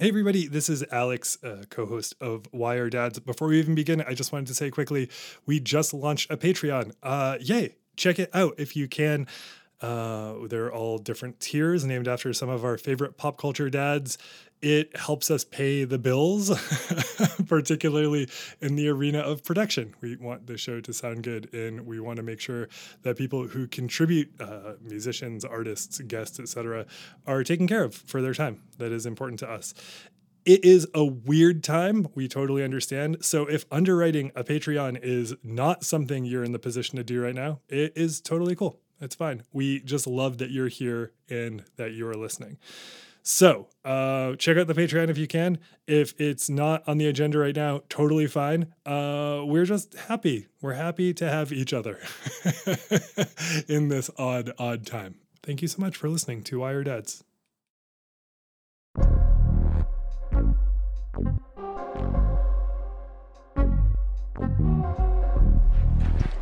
Hey, everybody, this is Alex, uh, co host of Why Are Dads. Before we even begin, I just wanted to say quickly we just launched a Patreon. Uh, yay! Check it out if you can. Uh, they're all different tiers named after some of our favorite pop culture dads it helps us pay the bills, particularly in the arena of production. We want the show to sound good, and we want to make sure that people who contribute, uh, musicians, artists, guests, etc., are taken care of for their time. That is important to us. It is a weird time. We totally understand. So, if underwriting a Patreon is not something you're in the position to do right now, it is totally cool. It's fine. We just love that you're here and that you are listening. So uh, check out the Patreon if you can. If it's not on the agenda right now, totally fine. Uh, we're just happy. We're happy to have each other in this odd, odd time. Thank you so much for listening to Why Are Dads.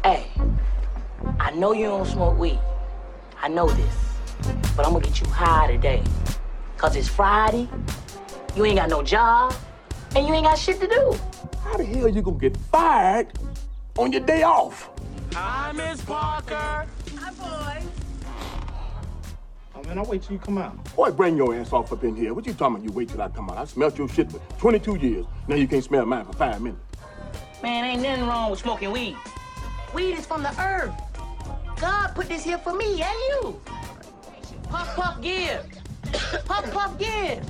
Hey, I know you don't smoke weed. I know this. But I'm gonna get you high today. Cause it's Friday, you ain't got no job, and you ain't got shit to do. How the hell you gonna get fired on your day off? Hi, Miss Parker. Hi, boy. Oh, man, I'll wait till you come out. Boy, bring your ass off up in here. What you talking about? You wait till I come out. I smelled your shit for 22 years. Now you can't smell mine for five minutes. Man, ain't nothing wrong with smoking weed. Weed is from the earth. God put this here for me and you. Puff, puff, give. Puff, puff, give.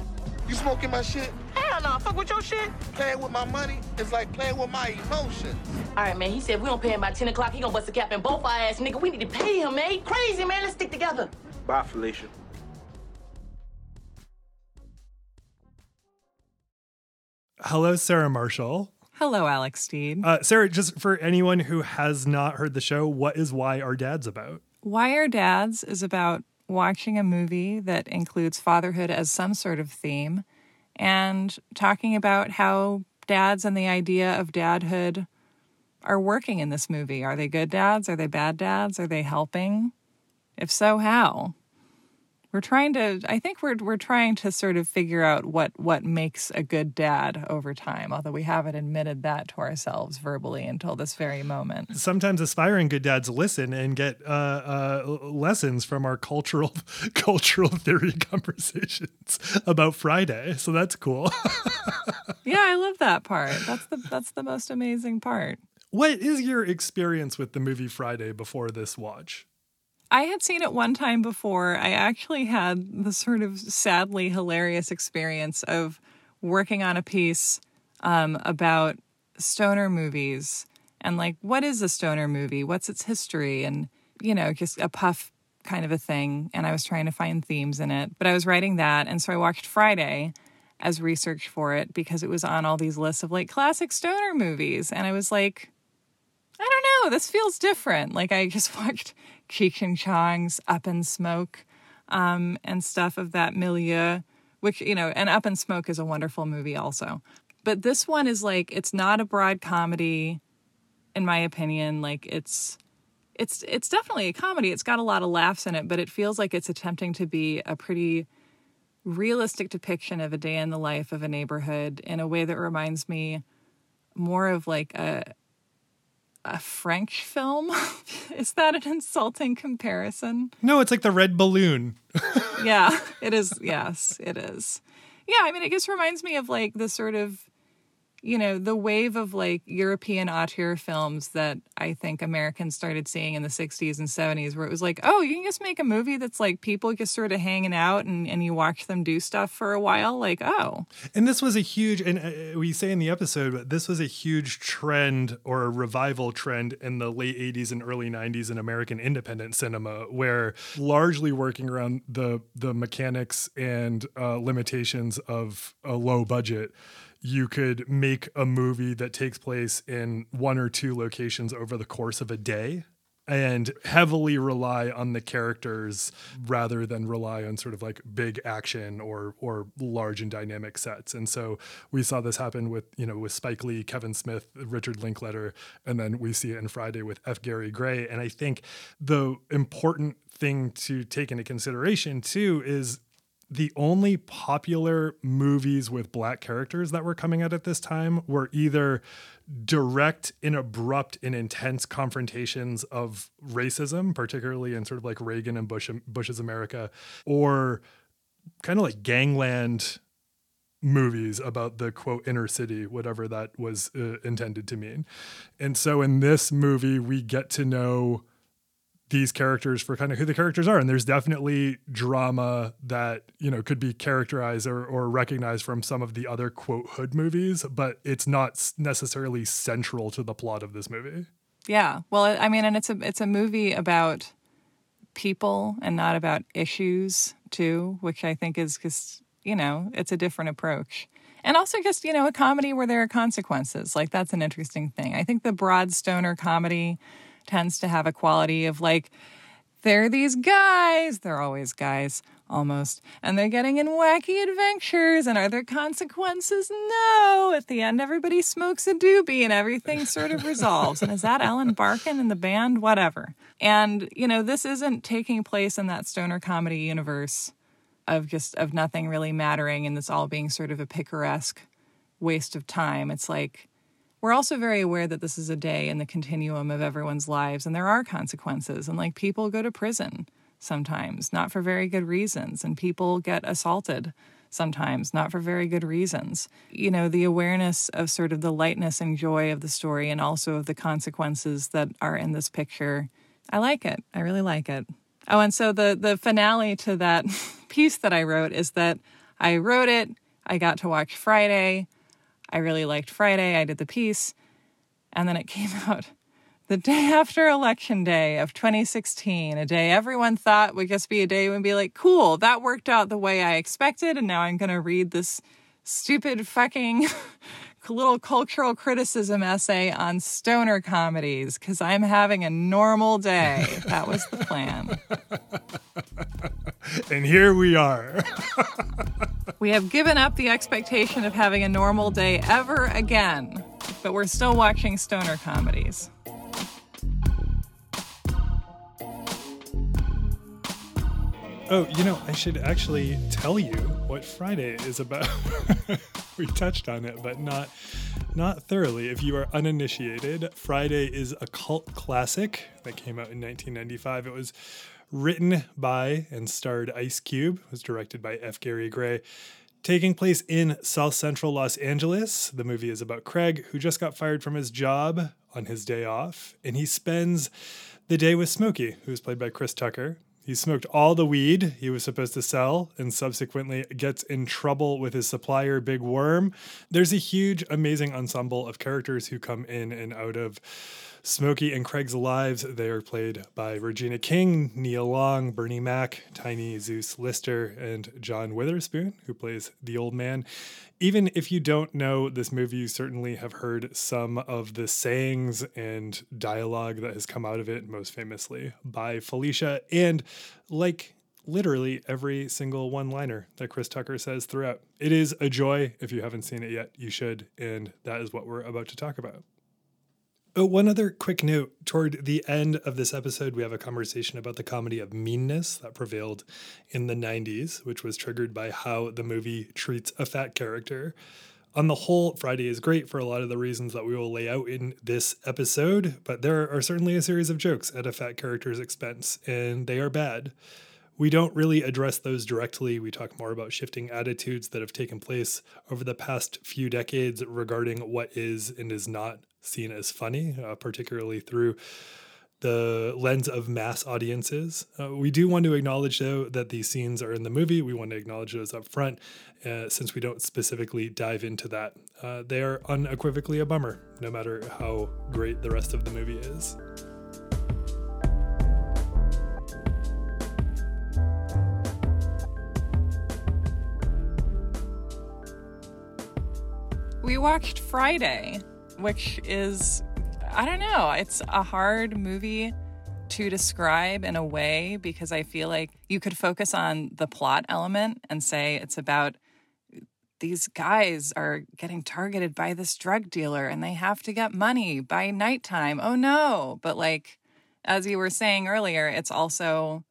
You smoking my shit? Hell no, fuck with your shit. Playing with my money is like playing with my emotions. All right, man, he said we don't pay him by 10 o'clock. He gonna bust a cap in both our ass, nigga. We need to pay him, man. He crazy, man. Let's stick together. Bye, Felicia. Hello, Sarah Marshall. Hello, Alex Steed. Uh, Sarah, just for anyone who has not heard the show, what is Why Are Dads about? Why Are Dads is about watching a movie that includes fatherhood as some sort of theme and talking about how dads and the idea of dadhood are working in this movie. Are they good dads? Are they bad dads? Are they helping? If so, how? We're trying to i think we're we're trying to sort of figure out what what makes a good dad over time although we haven't admitted that to ourselves verbally until this very moment. Sometimes aspiring good dads listen and get uh, uh, lessons from our cultural cultural theory conversations about friday so that's cool. Yeah i love that part. That's the that's the most amazing part. What is your experience with the movie friday before this watch I had seen it one time before. I actually had the sort of sadly hilarious experience of working on a piece um, about stoner movies and like what is a stoner movie? What's its history? And you know, just a puff kind of a thing. And I was trying to find themes in it, but I was writing that, and so I watched Friday as research for it because it was on all these lists of like classic stoner movies, and I was like. I don't know. This feels different. Like I just watched Cheech and Chong's Up in Smoke um, and stuff of that milieu, which, you know, and Up in Smoke is a wonderful movie also. But this one is like, it's not a broad comedy, in my opinion. Like it's, it's, it's definitely a comedy. It's got a lot of laughs in it, but it feels like it's attempting to be a pretty realistic depiction of a day in the life of a neighborhood in a way that reminds me more of like a a French film. is that an insulting comparison? No, it's like the red balloon. yeah, it is. Yes, it is. Yeah, I mean, it just reminds me of like the sort of you know, the wave of like European auteur films that I think Americans started seeing in the 60s and 70s, where it was like, oh, you can just make a movie that's like people just sort of hanging out and, and you watch them do stuff for a while. Like, oh. And this was a huge, and uh, we say in the episode, but this was a huge trend or a revival trend in the late 80s and early 90s in American independent cinema, where largely working around the, the mechanics and uh, limitations of a low budget you could make a movie that takes place in one or two locations over the course of a day and heavily rely on the characters rather than rely on sort of like big action or or large and dynamic sets. And so we saw this happen with, you know, with Spike Lee, Kevin Smith, Richard Linklater, and then we see it in Friday with F. Gary Gray. And I think the important thing to take into consideration too is the only popular movies with black characters that were coming out at this time were either direct and abrupt and intense confrontations of racism, particularly in sort of like Reagan and Bush Bush's America, or kind of like gangland movies about the quote inner city, whatever that was uh, intended to mean. And so in this movie, we get to know these characters for kind of who the characters are and there's definitely drama that you know could be characterized or, or recognized from some of the other quote hood movies but it's not necessarily central to the plot of this movie. Yeah. Well i mean and it's a it's a movie about people and not about issues too which i think is just you know it's a different approach. And also just you know a comedy where there are consequences. Like that's an interesting thing. I think the broad stoner comedy tends to have a quality of like, they're these guys, they're always guys almost, and they're getting in wacky adventures. And are there consequences? No. At the end, everybody smokes a doobie and everything sort of resolves. and is that Ellen Barkin in the band? Whatever. And, you know, this isn't taking place in that stoner comedy universe of just of nothing really mattering and this all being sort of a picaresque waste of time. It's like we're also very aware that this is a day in the continuum of everyone's lives and there are consequences. And like people go to prison sometimes, not for very good reasons, and people get assaulted sometimes, not for very good reasons. You know, the awareness of sort of the lightness and joy of the story and also of the consequences that are in this picture. I like it. I really like it. Oh, and so the the finale to that piece that I wrote is that I wrote it, I got to watch Friday, I really liked Friday. I did the piece. And then it came out the day after election day of 2016, a day everyone thought would just be a day and be like, cool, that worked out the way I expected. And now I'm going to read this stupid fucking little cultural criticism essay on stoner comedies because I'm having a normal day. That was the plan. and here we are. we have given up the expectation of having a normal day ever again, but we're still watching stoner comedies. Oh, you know, I should actually tell you what Friday is about. we touched on it, but not not thoroughly. If you are uninitiated, Friday is a cult classic that came out in 1995. It was written by and starred Ice Cube, was directed by F. Gary Gray. Taking place in South Central Los Angeles, the movie is about Craig, who just got fired from his job on his day off, and he spends the day with Smokey, who's played by Chris Tucker, he smoked all the weed he was supposed to sell and subsequently gets in trouble with his supplier, Big Worm. There's a huge, amazing ensemble of characters who come in and out of Smokey and Craig's lives. They are played by Regina King, Nia Long, Bernie Mac, Tiny Zeus Lister, and John Witherspoon, who plays the old man even if you don't know this movie, you certainly have heard some of the sayings and dialogue that has come out of it, most famously by Felicia, and like literally every single one liner that Chris Tucker says throughout. It is a joy. If you haven't seen it yet, you should. And that is what we're about to talk about. Oh, one other quick note. Toward the end of this episode, we have a conversation about the comedy of meanness that prevailed in the 90s, which was triggered by how the movie treats a fat character. On the whole, Friday is great for a lot of the reasons that we will lay out in this episode, but there are certainly a series of jokes at a fat character's expense, and they are bad. We don't really address those directly. We talk more about shifting attitudes that have taken place over the past few decades regarding what is and is not seen as funny, uh, particularly through the lens of mass audiences. Uh, we do want to acknowledge, though, that these scenes are in the movie. We want to acknowledge those up front, uh, since we don't specifically dive into that. Uh, they are unequivocally a bummer, no matter how great the rest of the movie is. We watched Friday which is, I don't know, it's a hard movie to describe in a way because I feel like you could focus on the plot element and say it's about these guys are getting targeted by this drug dealer and they have to get money by nighttime. Oh no. But like, as you were saying earlier, it's also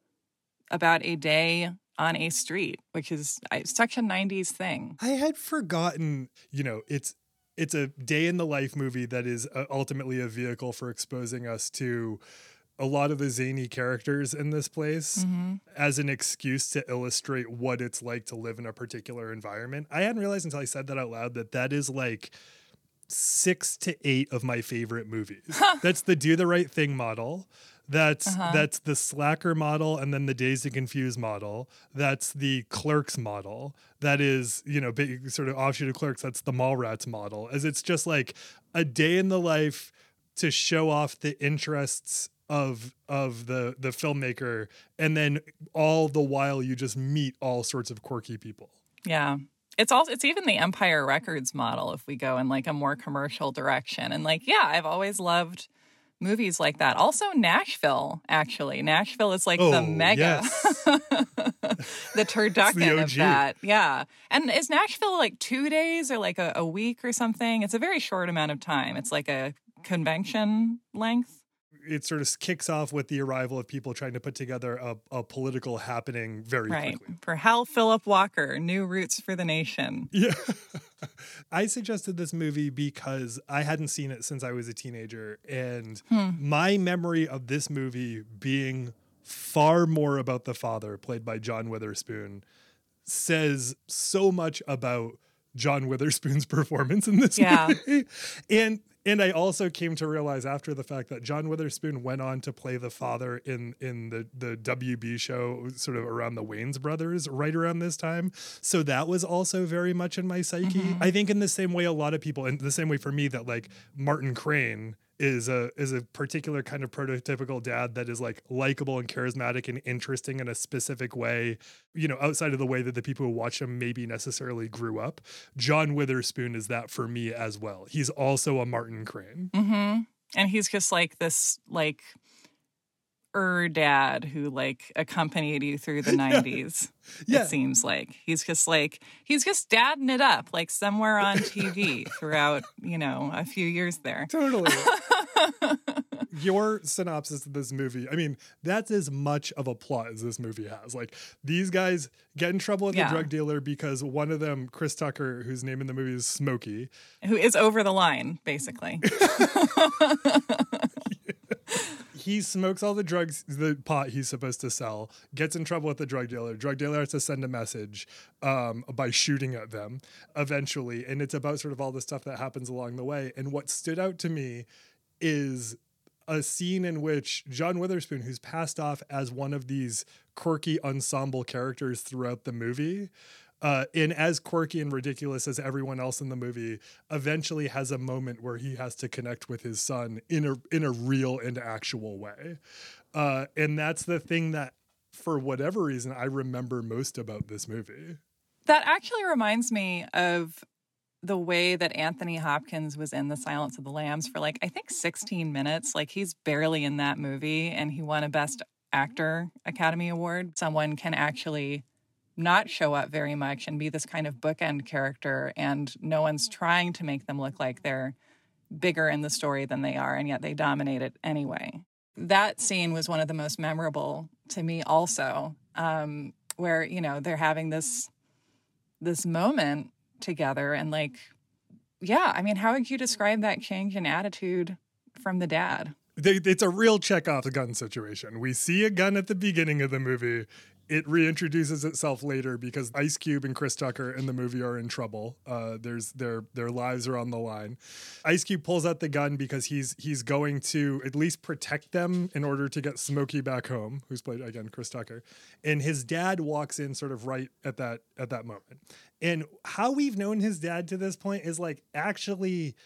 about a day on a street, which is such a 90s thing. I had forgotten, you know, it's it's a day in the life movie that is uh, ultimately a vehicle for exposing us to a lot of the zany characters in this place as an excuse to illustrate what it's like to live in a particular environment. I hadn't realized until I said that out loud that that is like six to eight of my favorite movies. That's the do the right thing model. That's uh-huh. that's the slacker model and then the and confused model. That's the clerks model. That is, you know, big sort of offshoot of clerks. That's the Mallrats model. As it's just like a day in the life to show off the interests of of the the filmmaker and then all the while you just meet all sorts of quirky people. Yeah. It's also it's even the Empire Records model if we go in like a more commercial direction. And like, yeah, I've always loved movies like that. Also Nashville, actually. Nashville is like the mega yes. the turducken of that. Yeah. And is Nashville like two days or like a, a week or something? It's a very short amount of time. It's like a convention length. It sort of kicks off with the arrival of people trying to put together a, a political happening very Right. quickly. For Hal Philip Walker, New Roots for the Nation. Yeah. I suggested this movie because I hadn't seen it since I was a teenager. And hmm. my memory of this movie being far more about the father, played by John Witherspoon, says so much about John Witherspoon's performance in this Yeah. movie. And and I also came to realize after the fact that John Witherspoon went on to play the father in in the the WB show sort of around the Wayans brothers right around this time. So that was also very much in my psyche. Mm-hmm. I think in the same way a lot of people in the same way for me that like Martin Crane is a is a particular kind of prototypical dad that is like likable and charismatic and interesting in a specific way, you know, outside of the way that the people who watch him maybe necessarily grew up. John Witherspoon is that for me as well. He's also a Martin Crane. Mm-hmm. And he's just like this, like, er dad who like accompanied you through the 90s. Yeah. It seems like he's just like, he's just dadding it up, like somewhere on TV throughout, you know, a few years there. Totally. Your synopsis of this movie, I mean, that's as much of a plot as this movie has. Like, these guys get in trouble with Yeah. the drug dealer because one of them, Chris Tucker, whose name in the movie is Smokey, Who is over the line, basically. He smokes all the drugs, the pot he's supposed to sell, gets in trouble with the drug dealer. Drug dealer has to send a message um, by shooting at them eventually. And it's about sort of all the stuff that happens along the way. And what stood out to me is a scene in which John Witherspoon, who's passed off as one of these quirky ensemble characters throughout the movie, uh, and as quirky and ridiculous as everyone else in the movie, eventually has a moment where he has to connect with his son in a in a real and actual way, uh, and that's the thing that, for whatever reason, I remember most about this movie. That actually reminds me of the way that Anthony Hopkins was in The Silence of the Lambs for like, I think 16 minutes. Like, he's barely in that movie and he won a Best Actor Academy Award. Someone can actually not show up very much and be this kind of bookend character, and no one's trying to make them look like they're bigger in the story than they are, and yet they dominate it anyway. That scene was one of the most memorable to me, also, um, where you know they're having this this moment together, and like, yeah, I mean, how would you describe that change in attitude from the dad? It's a real check off the gun situation. We see a gun at the beginning of the movie. It reintroduces itself later because Ice Cube and Chris Tucker in the movie are in trouble. Uh, there's their their lives are on the line. Ice Cube pulls out the gun because he's he's going to at least protect them in order to get Smokey back home, who's played again Chris Tucker. And his dad walks in sort of right at that at that moment. And how we've known his dad to this point is like actually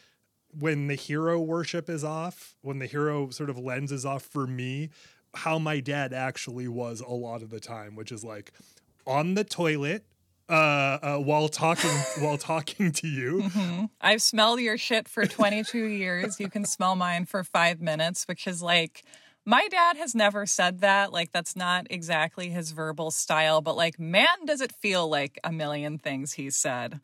when the hero worship is off, when the hero sort of lens is off for me, how my dad actually was a lot of the time, which is like on the toilet uh, uh while talking while talking to you. I've smelled your shit for 22 years. You can smell mine for five minutes, which is like, my dad has never said that. Like, that's not exactly his verbal style, but like, man, does it feel like a million things he said.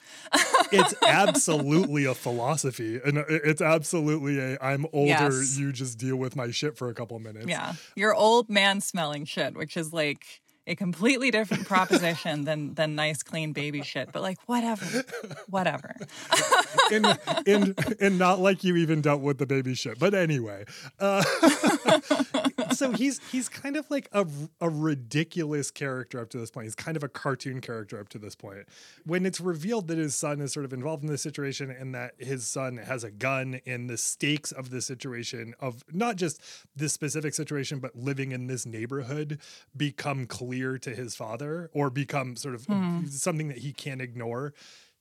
It's absolutely a philosophy, and uh, it's absolutely a I'm older. Yes. You just deal with my shit for a couple minutes. Yeah. Your old man smelling shit, which is like, a completely different proposition than than nice clean baby shit. But like whatever, whatever. and, and and not like you even dealt with the baby shit. But anyway, uh, so he's he's kind of like a, a ridiculous character up to this point. He's kind of a cartoon character up to this point. When it's revealed that his son is sort of involved in this situation and that his son has a gun and the stakes of the situation of not just this specific situation but living in this neighborhood become clear to his father or become sort of hmm. something that he can't ignore.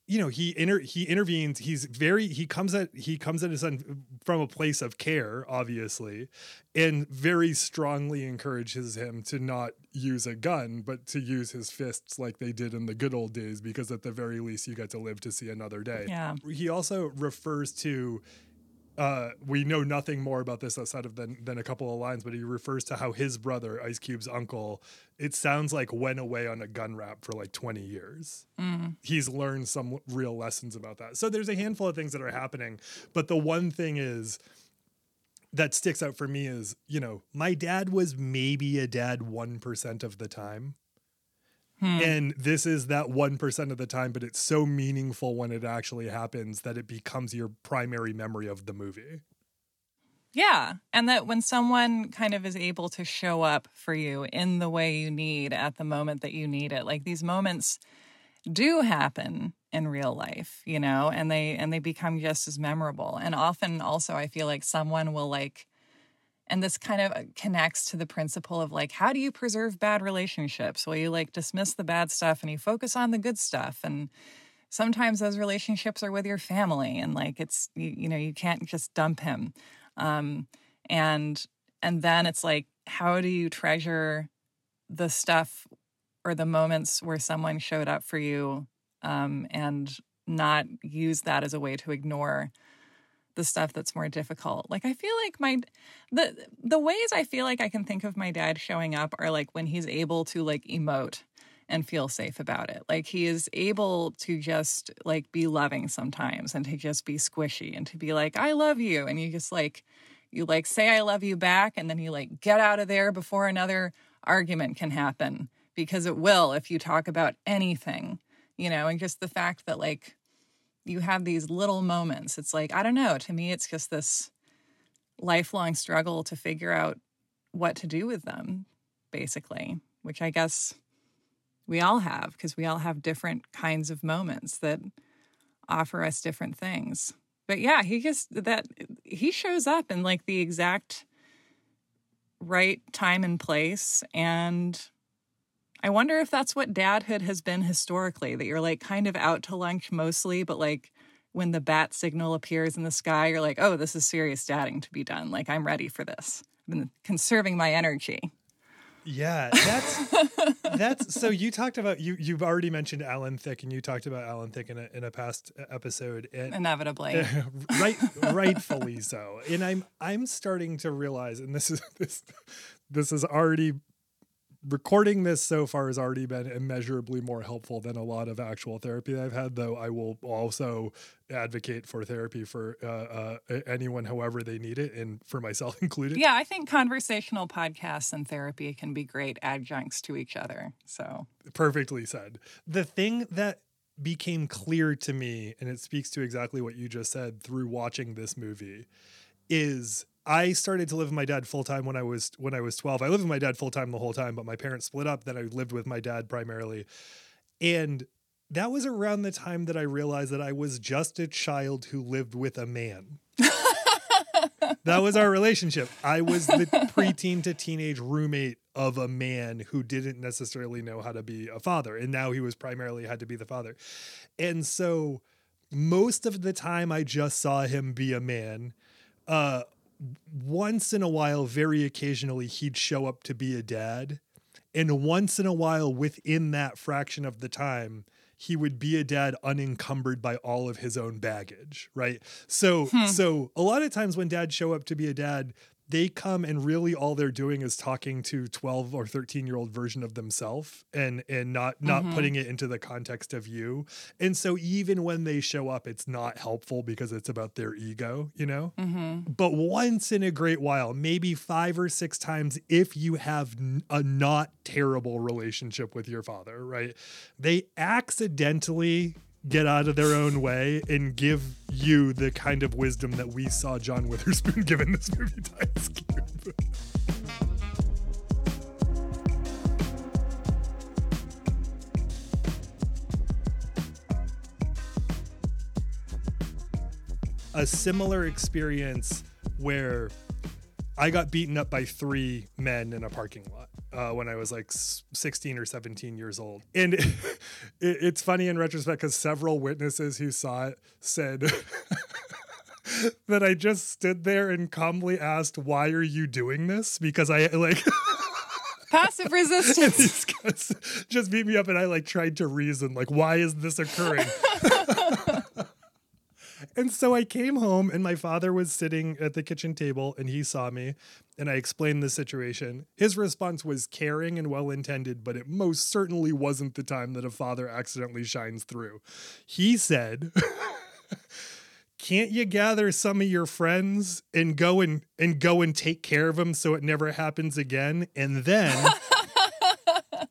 You know he inter- he intervenes he's very he comes at he comes at his son from a place of care obviously and very strongly encourages him to not use a gun but to use his fists like they did in the good old days because at the very least you get to live to see another day. Yeah. he also refers to uh, we know nothing more about this outside of than, than a couple of lines, but he refers to how his brother, Ice Cube's uncle, it sounds like went away on a gun rap for like 20 years. He's learned some real lessons about that. So there's a handful of things that are happening, but the one thing is that sticks out for me is, you know, my dad was maybe a dad 1% of the time. Hmm. And this is that 1% of the time, but it's so meaningful when it actually happens that it becomes your primary memory of the movie. Yeah. And that when someone kind of is able to show up for you in the way you need at the moment that you need it, like these moments do happen in real life, you know, and they and they become just as memorable. And often also I feel like someone will like and this kind of connects to the principle of like how do you preserve bad relationships? Well, you like dismiss the bad stuff and you focus on the good stuff and sometimes those relationships are with your family and like it's you, you know you can't just dump him um and and then it's like how do you treasure the stuff or the moments where someone showed up for you um and not use that as a way to ignore the stuff that's more difficult like i feel like my the the ways i feel like i can think of my dad showing up are like when he's able to like emote and feel safe about it. Like he is able to just like be loving sometimes and to just be squishy and to be like, I love you. And you just like, you like say, I love you back. And then you like get out of there before another argument can happen because it will if you talk about anything, you know, and just the fact that like you have these little moments. It's like, I don't know. To me, it's just this lifelong struggle to figure out what to do with them, basically, which I guess we all have because we all have different kinds of moments that offer us different things. But yeah, he just that he shows up in like the exact right time and place and I wonder if that's what dadhood has been historically that you're like kind of out to lunch mostly but like when the bat signal appears in the sky you're like, "Oh, this is serious dadding to be done. Like I'm ready for this." I've been conserving my energy. Yeah, that's that's so you talked about you you've already mentioned Alan Thicke and you talked about Alan Thicke in a in a past episode and Inevitably. right rightfully so. And I'm I'm starting to realize and this is this this is already recording this so far has already been immeasurably more helpful than a lot of actual therapy I've had though I will also advocate for therapy for uh, uh, anyone however they need it and for myself included. Yeah, I think conversational podcasts and therapy can be great adjuncts to each other. So, perfectly said. The thing that became clear to me, and it speaks to exactly what you just said through watching this movie, is I started to live with my dad full time when I was when I was 12. I lived with my dad full time the whole time, but my parents split up. Then I lived with my dad primarily. And that was around the time that I realized that I was just a child who lived with a man. that was our relationship. I was the preteen to teenage roommate of a man who didn't necessarily know how to be a father. And now he was primarily had to be the father. And so most of the time I just saw him be a man. Uh once in a while, very occasionally, he'd show up to be a dad. And once in a while, within that fraction of the time, he would be a dad unencumbered by all of his own baggage, right? So, hmm. so a lot of times when dads show up to be a dad, they come and really all they're doing is talking to 12 or 13 year old version of themselves and and not not Mhm. putting it into the context of you and so even when they show up it's not helpful because it's about their ego you know Mm-hmm. but once in a great while maybe five or six times if you have a not terrible relationship with your father right they accidentally get out of their own way and give you the kind of wisdom that we saw John Witherspoon give in this movie Cube. A similar experience where I got beaten up by three men in a parking lot uh, when I was like 16 or 17 years old. And it, it's funny in retrospect because several witnesses who saw it said that I just stood there and calmly asked, Why are you doing this? Because I like. Passive resistance. just beat me up and I like tried to reason like why is this occurring? And so I came home and my father was sitting at the kitchen table and he saw me and I explained the situation. His response was caring and well intended, but it most certainly wasn't the time that a father accidentally shines through. He said can't you gather some of your friends and go and and go and take care of them so it never happens again and then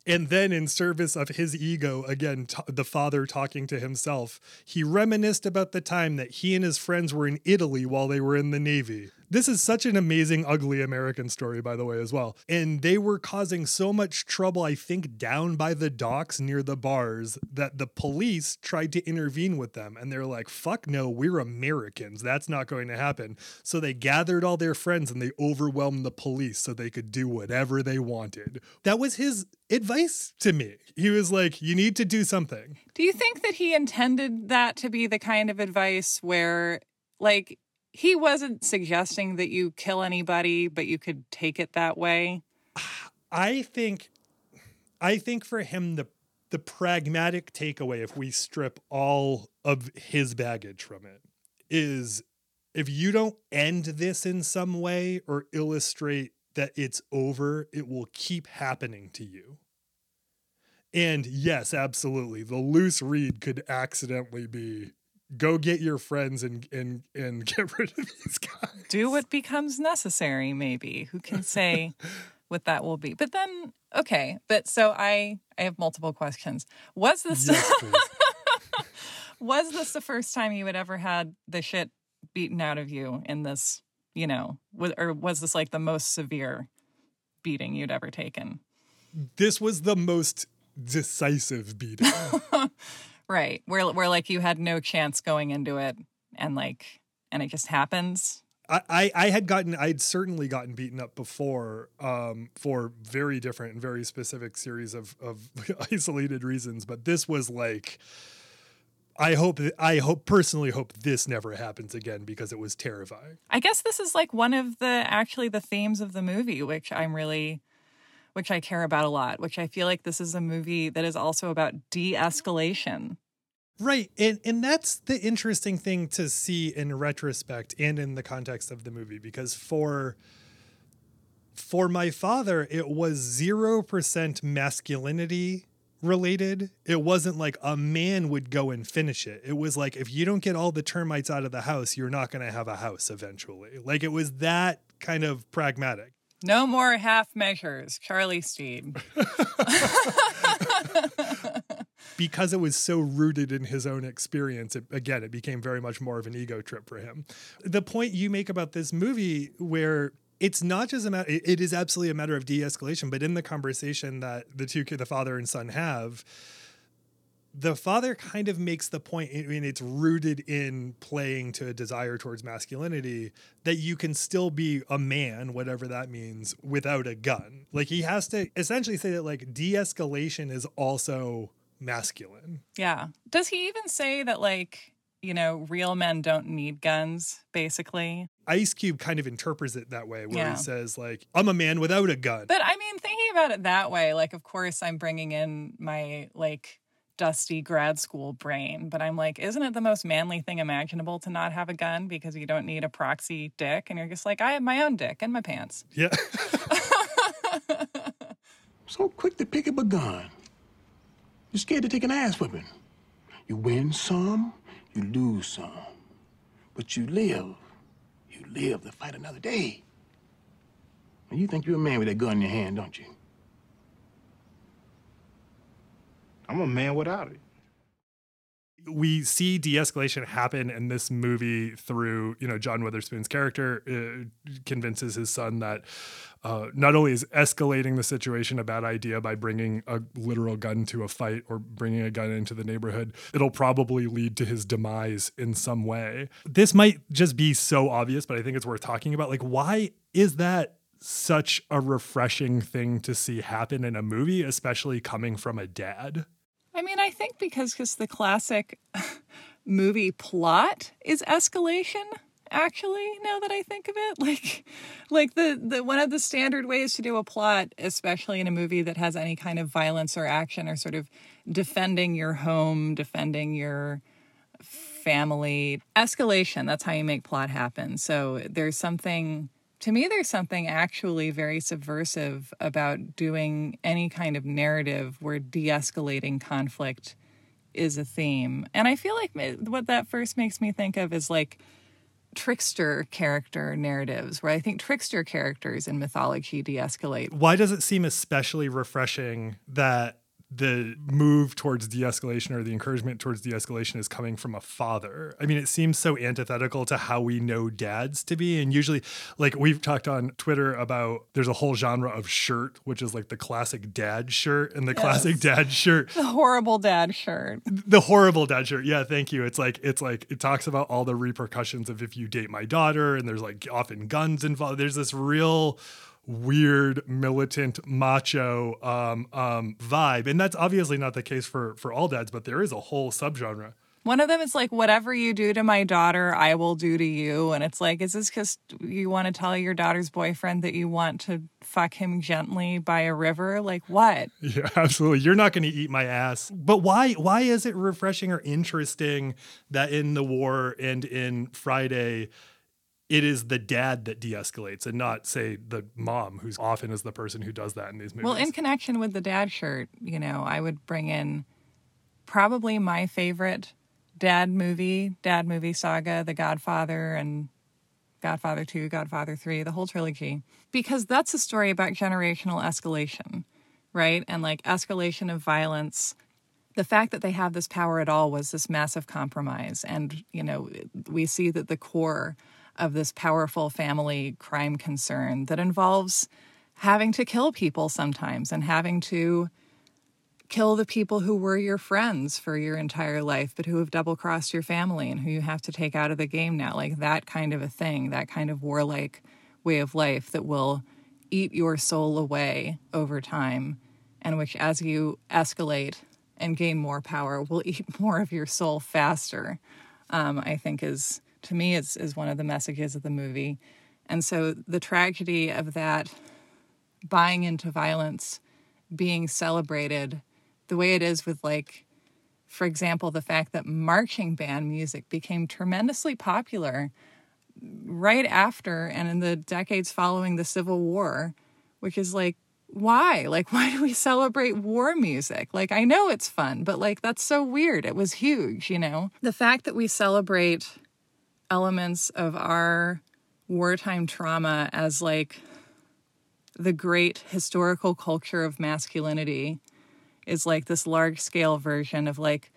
and then in service of his ego again t- the father talking to himself he reminisced about the time that he and his friends were in Italy while they were in the navy this is such an amazing ugly american story by the way as well. And they were causing so much trouble i think down by the docks near the bars that the police tried to intervene with them. And they're like fuck no we're americans. That's not going to happen. So they gathered all their friends and they overwhelmed the police so they could do whatever they wanted. That was his advice to me. He was like you need to do something. Do you think that he intended that to be the kind of advice where, like, he wasn't suggesting that you kill anybody, but you could take it that way? I think I think for him the the pragmatic takeaway if we strip all of his baggage from it is if you don't end this in some way or illustrate that it's over, it will keep happening to you. And yes, absolutely. The loose read could accidentally be go get your friends and and and get rid of these guys. Do what becomes necessary, maybe. Who can say what that will be? But then, okay. But so I, I have multiple questions. Was this Yes, was this the first time you had ever had the shit beaten out of you in this? You know, or was this like the most severe beating you'd ever taken? this was the most decisive beating. Right. Where where like you had no chance going into it and like and it just happens. I, I I had gotten I'd certainly gotten beaten up before um, for very different and very specific series of of isolated reasons, but this was like I hope I hope personally hope this never happens again because it was terrifying. I guess this is like one of the actually the themes of the movie, which I'm really which I care about a lot, which I feel like this is a movie that is also about de-escalation. Right. And and that's the interesting thing to see in retrospect and in the context of the movie because for for my father it was 0% masculinity related. It wasn't like a man would go and finish it. It was like if you don't get all the termites out of the house, you're not going to have a house eventually. Like it was that kind of pragmatic. No more half measures, Charlie Steed. because it was so rooted in his own experience, it, again, it became very much more of an ego trip for him. The point you make about this movie, where it's not just a matter, it- is absolutely a matter of de escalation, but in the conversation that the two, the father and son have, the father kind of makes the point, I mean, it's rooted in playing to a desire towards masculinity that you can still be a man, whatever that means, without a gun. Like he has to essentially say that like de escalation is also masculine. Yeah. Does he even say that like, you know, real men don't need guns, basically? Ice Cube kind of interprets it that way, where Yeah. he says, like, I'm a man without a gun. But I mean, thinking about it that way, like, of course, I'm bringing in my like dusty grad school brain, but I'm like, isn't it the most manly thing imaginable to not have a gun because you don't need a proxy dick? And you're just like, I have my own dick in my pants. Yeah. So quick to pick up a gun. You're scared to take an ass whipping. You win some, you lose some. But you live. You live to fight another day. And you think you're a man with that gun in your hand, don't you? I'm a man without it. we see de-escalation happen in this movie through you know john witherspoon's character uh, convinces his son that uh, not only is escalating the situation a bad idea by bringing a literal gun to a fight or bringing a gun into the neighborhood it'll probably lead to his demise in some way. This might just be so obvious but i think it's worth talking about. Like why is that such a refreshing thing to see happen in a movie especially coming from a dad I mean, I think because because the classic movie plot is escalation. Actually, now that I think of it, like, like the the one of the standard ways to do a plot, especially in a movie that has any kind of violence or action, or sort of defending your home, defending your family, escalation. That's how you make plot happen. So there's something to me there's something actually very subversive about doing any kind of narrative where de-escalating conflict is a theme. And i feel like what that first makes me think of is like trickster character narratives where i think trickster characters in mythology de-escalate. Why does it seem especially refreshing that the move towards de-escalation or the encouragement towards de-escalation is coming from a father. I mean, it seems so antithetical to how we know dads to be. And usually, like we've talked on Twitter about there's a whole genre of shirt, which is like the classic dad shirt and the yes. classic dad shirt. The horrible dad shirt. The horrible dad shirt. Yeah, thank you. It's like it's like it talks about all the repercussions of if you date my daughter, and there's like often guns involved. There's this real weird militant macho um, um, vibe. And that's obviously not the case for for all dads but there is a whole subgenre. One of them is like whatever you do to my daughter i will do to you. And it's like is this because you want to tell your daughter's boyfriend that you want to fuck him gently by a river? Like what? Yeah absolutely. You're not going to eat my ass. But why why is it refreshing or interesting that in the war and in friday it is the dad that de-escalates and not say the mom who's often is the person who does that in these movies well in connection with the dad shirt you know i would bring in probably my favorite dad movie dad movie saga the godfather and godfather 2 godfather 3 the whole trilogy because that's a story about generational escalation right? And like escalation of violence. The fact that they have this power at all was this massive compromise. And you know we see that the core of this powerful family crime concern that involves having to kill people sometimes and having to kill the people who were your friends for your entire life, but who have double crossed your family and who you have to take out of the game now. Like that kind of a thing, that kind of warlike way of life that will eat your soul away over time, and which, as you escalate and gain more power, will eat more of your soul faster. Um, I think is to me is is one of the messages of the movie. And so the tragedy of that buying into violence being celebrated the way it is with like for example the fact that marching band music became tremendously popular right after and in the decades following the civil war which is like why? Like why do we celebrate war music? Like i know it's fun but like that's so weird. It was huge you know? The fact that we celebrate elements of our wartime trauma as like the great historical culture of masculinity is like this large scale version of like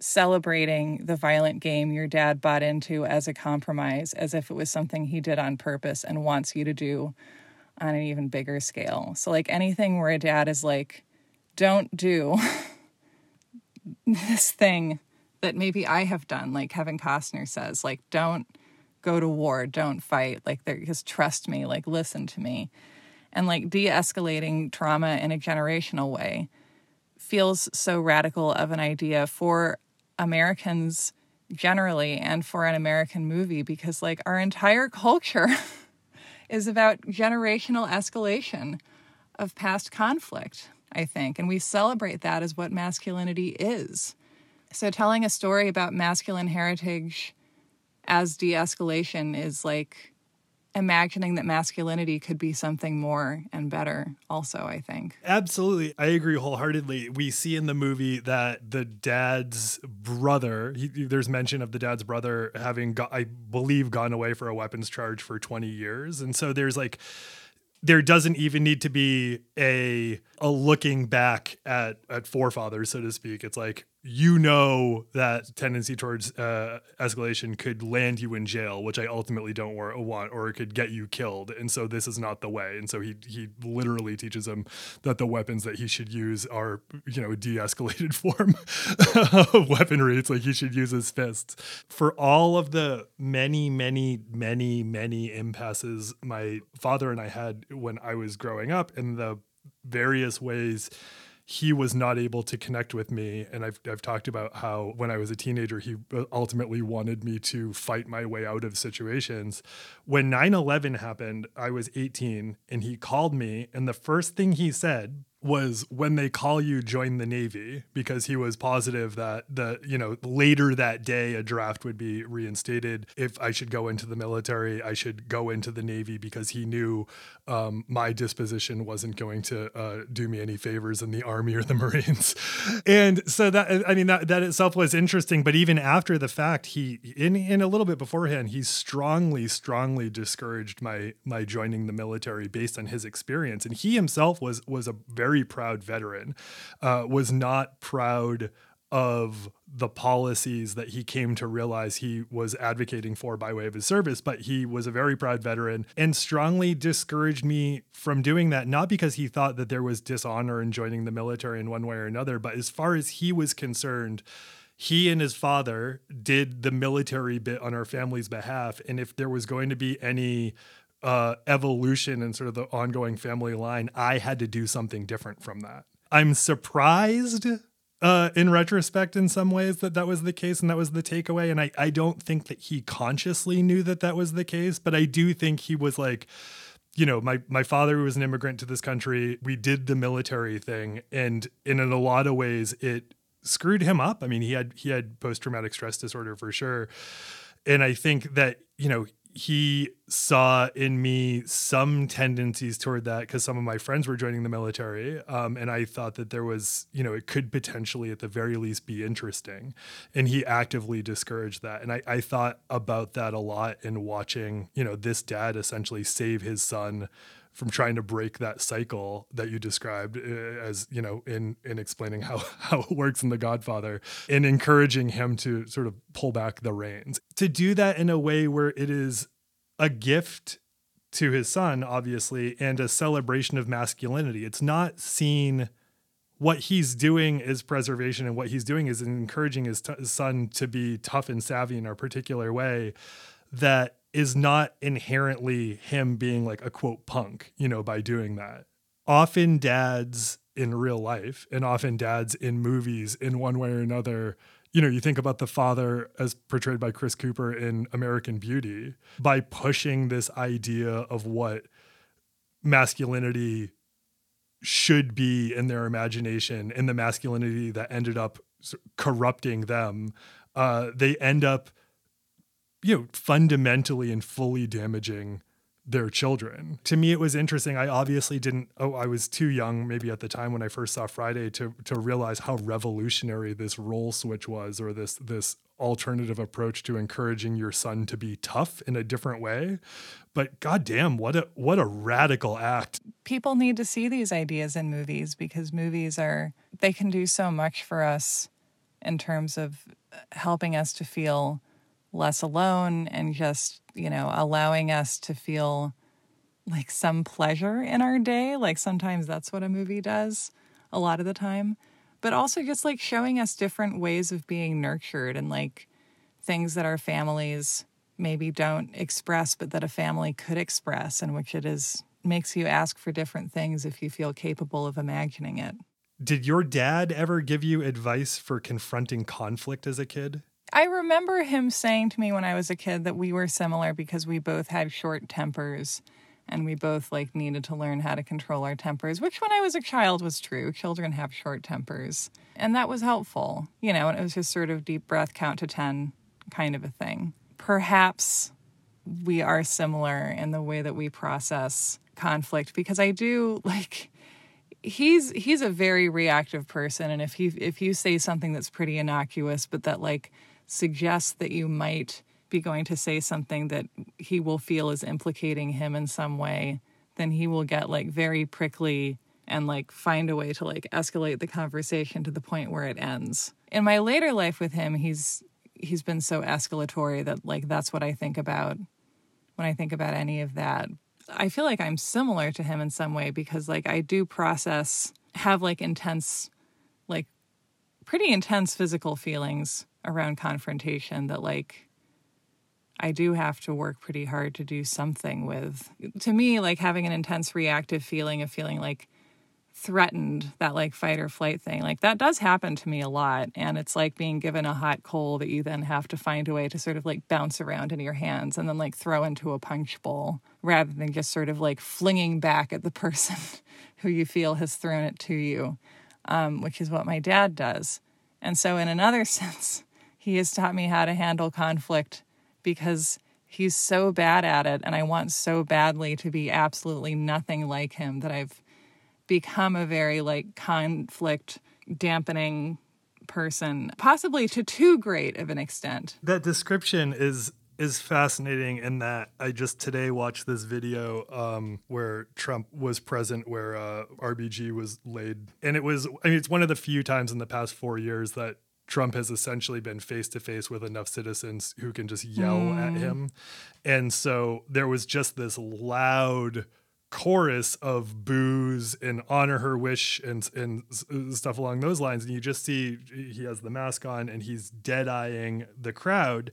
celebrating the violent game your dad bought into as a compromise as if it was something he did on purpose and wants you to do on an even bigger scale. So like anything where a dad is like don't do this thing that maybe I have done, like Kevin Costner says, like, don't go to war, don't fight, like, just trust me, like, listen to me. And like de escalating trauma in a generational way feels so radical of an idea for Americans generally and for an American movie because, like, our entire culture is about generational escalation of past conflict. I think. And we celebrate that as what masculinity is. So telling a story about masculine heritage as de escalation is like imagining that masculinity could be something more and better also i think. Absolutely. I agree wholeheartedly. We see in the movie that the dad's brother he, there's mention of the dad's brother having got, i believe gone away for a weapons charge for 20 years. And so there's like there doesn't even need to be a a looking back at at forefathers so to speak. It's like you know that tendency towards uh, escalation could land you in jail, which I ultimately don't want, or it could get you killed. And so this is not the way. And so he he literally teaches him that the weapons that he should use are you know de-escalated form of weaponry. It's like he should use his fists. For all of the many, many, many, many impasses my father and I had when I was growing up, and the various ways he was not able to connect with me. And I've, I've talked about how when I was a teenager, he uh, ultimately wanted me to fight my way out of situations. When 9 11 happened, I was 18 and he called me. And the first thing he said was when they call you join the navy because he was positive that the you know later that day a draft would be reinstated. If i should go into the military i should go into the navy because he knew um, my disposition wasn't going to uh, do me any favors in the army or the marines. And so that i mean that, that itself was interesting but even after the fact he in, in a little bit beforehand he strongly strongly discouraged my my joining the military based on his experience. And he himself was was a very very proud veteran, uh, was not proud of the policies that he came to realize he was advocating for by way of his service, but he was a very proud veteran and strongly discouraged me from doing that, not because he thought that there was dishonor in joining the military in one way or another, but as far as he was concerned, he and his father did the military bit on our family's behalf. And if there was going to be any uh, evolution and sort of the ongoing family line, I had to do something different from that. I'm surprised uh, in retrospect in some ways that that was the case and that was the takeaway. And I, I don't think that he consciously knew that that was the case, but I do think he was like, you know, my my father was an immigrant to this country. We did the military thing, and, and in a lot of ways, it screwed him up. I mean, he had he had post traumatic stress disorder for sure, and I think that you know he saw in me some tendencies toward that because some of my friends were joining the military. Um, and I thought that there was, you know, it could potentially at the very least be interesting. And he actively discouraged that. And I, I thought about that a lot in watching, you know, this dad essentially save his son from trying to break that cycle that you described uh, as you know in in explaining how how it works in the godfather and encouraging him to sort of pull back the reins. To do that in a way where it is a gift to his son obviously and a celebration of masculinity. It's not seen what he's doing is preservation and what he's doing is encouraging his, t- his son to be tough and savvy in a particular way that is not inherently him being like a quote punk, you know, by doing that. Often dads in real life and often dads in movies in one way or another you know, you think about the father as portrayed by Chris Cooper in American Beauty by pushing this idea of what masculinity should be in their imagination and the masculinity that ended up corrupting them. Uh, they end up you know, fundamentally and fully damaging their children. To me, it was interesting. I obviously didn't. Oh, I was too young, maybe at the time when I first saw Friday, to to realize how revolutionary this role switch was, or this this alternative approach to encouraging your son to be tough in a different way. But goddamn, what a what a radical act! People need to see these ideas in movies because movies are they can do so much for us in terms of helping us to feel less alone and just, you know, allowing us to feel like some pleasure in our day. Like sometimes that's what a movie does a lot of the time. But also just like showing us different ways of being nurtured and like things that our families maybe don't express, but that a family could express, and which it is makes you ask for different things if you feel capable of imagining it. Did your dad ever give you advice for confronting conflict as a kid? I remember him saying to me when I was a kid that we were similar because we both had short tempers and we both like needed to learn how to control our tempers, which when I was a child was true. Children have short tempers. And that was helpful, you know, and it was just sort of deep breath, count to 10 kind of a thing. Perhaps we are similar in the way that we process conflict because I do like he's he's a very reactive person and if he if you say something that's pretty innocuous but that like suggests that you might be going to say something that he will feel is implicating him in some way, then he will get like very prickly and like find a way to like escalate the conversation to the point where it ends. In my later life with him, he's he's been so escalatory that like that's what I think about when I think about any of that. I feel like I'm similar to him in some way because like I do process have like intense like pretty intense physical feelings around confrontation that like I do have to work pretty hard to do something with. To me, like having an intense reactive feeling of feeling like threatened, that like fight or flight thing, like that does happen to me a lot. And it's like being given a hot coal that you then have to find a way to sort of like bounce around in your hands and then like throw into a punch bowl rather than just sort of like flinging back at the person who you feel has thrown it to you, um, which is what my dad does. And so, in another sense, he has taught me how to handle conflict because he's so bad at it and I want so badly to be absolutely nothing like him that I've become a very like conflict dampening person possibly to too great of an extent. That description is is fascinating in that I just today watched this video um, where Trump was present, where uh, RBG was laid, and it was. I mean, it's one of the few times in the past four years that Trump has essentially been face to face with enough citizens who can just yell mm. at him. And so there was just this loud chorus of boos and honor her wish and and stuff along those lines and you just see he has the mask on and he's dead eyeing the crowd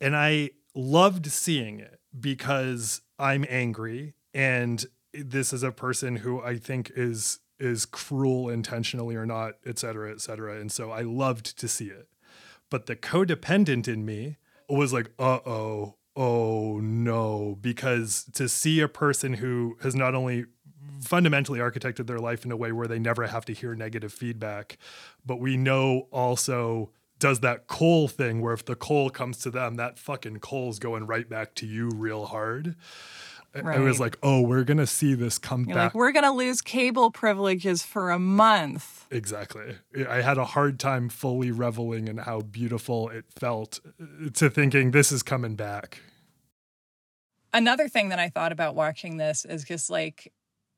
and I loved seeing it because I'm angry and this is a person who I think is is cruel intentionally or not, et cetera, et cetera. And so I loved to see it. But the codependent in me was like, uh oh, oh no, because to see a person who has not only fundamentally architected their life in a way where they never have to hear negative feedback, but we know also does that coal thing where if the coal comes to them, that fucking coal's going right back to you real hard. Right. I was like, oh, we're gonna see this come You're back. Like, we're gonna lose cable privileges for a month. Exactly. I had a hard time fully reveling in how beautiful it felt uh, to thinking this is coming back. Another thing that I thought about watching this is just like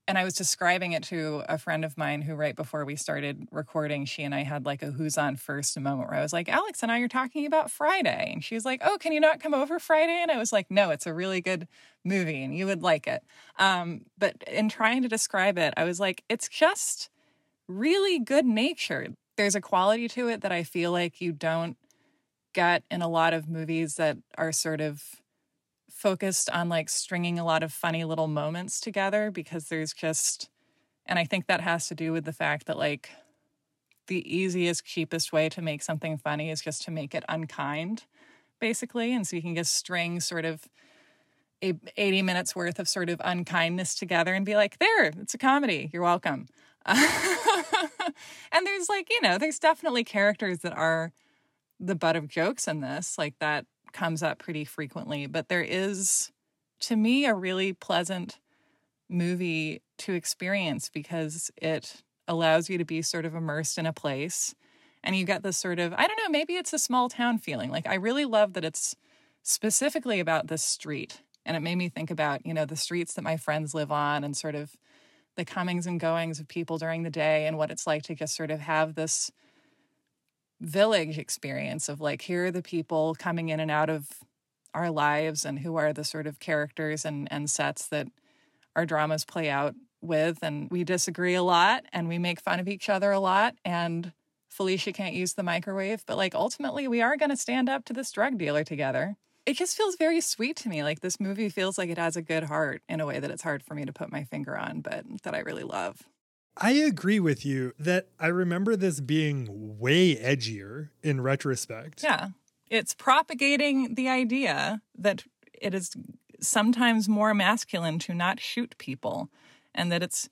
and I was describing it to a friend of mine who, right before we started recording, she and I had like a who's on first moment where I was like, Alex and I are talking about Friday. And she was like, Oh, can you not come over Friday? And I was like, No, it's a really good movie and you would like it. Um, but in trying to describe it, I was like, It's just really good natured. There's a quality to it that I feel like you don't get in a lot of movies that are sort of focused on like stringing a lot of funny little moments together because there's just and I think that has to do with the fact that like the easiest cheapest way to make something funny is just to make it unkind basically and so you can just string sort of a 80 minutes worth of sort of unkindness together and be like there it's a comedy. You're welcome. And there's like you know there's definitely characters that are the butt of jokes in this like that comes up pretty frequently, but there is, to me, a really pleasant movie to experience because it allows you to be sort of immersed in a place and you get this sort of, I don't know, maybe it's a small town feeling. Like, I really love that it's specifically about this street. And it made me think about, you know, the streets that my friends live on and sort of the comings and goings of people during the day and what it's like to just sort of have this village experience of like here are the people coming in and out of our lives and who are the sort of characters and, and sets that our dramas play out with and we disagree a lot and we make fun of each other a lot and Felicia can't use the microwave but like ultimately we are going to stand up to this drug dealer together. It just feels very sweet to me. Like this movie feels like it has a good heart in a way that it's hard for me to put my finger on but that I really love. I agree with you that I remember this being way edgier in retrospect. Yeah. It's propagating the idea that it is sometimes more masculine to not shoot people and that it's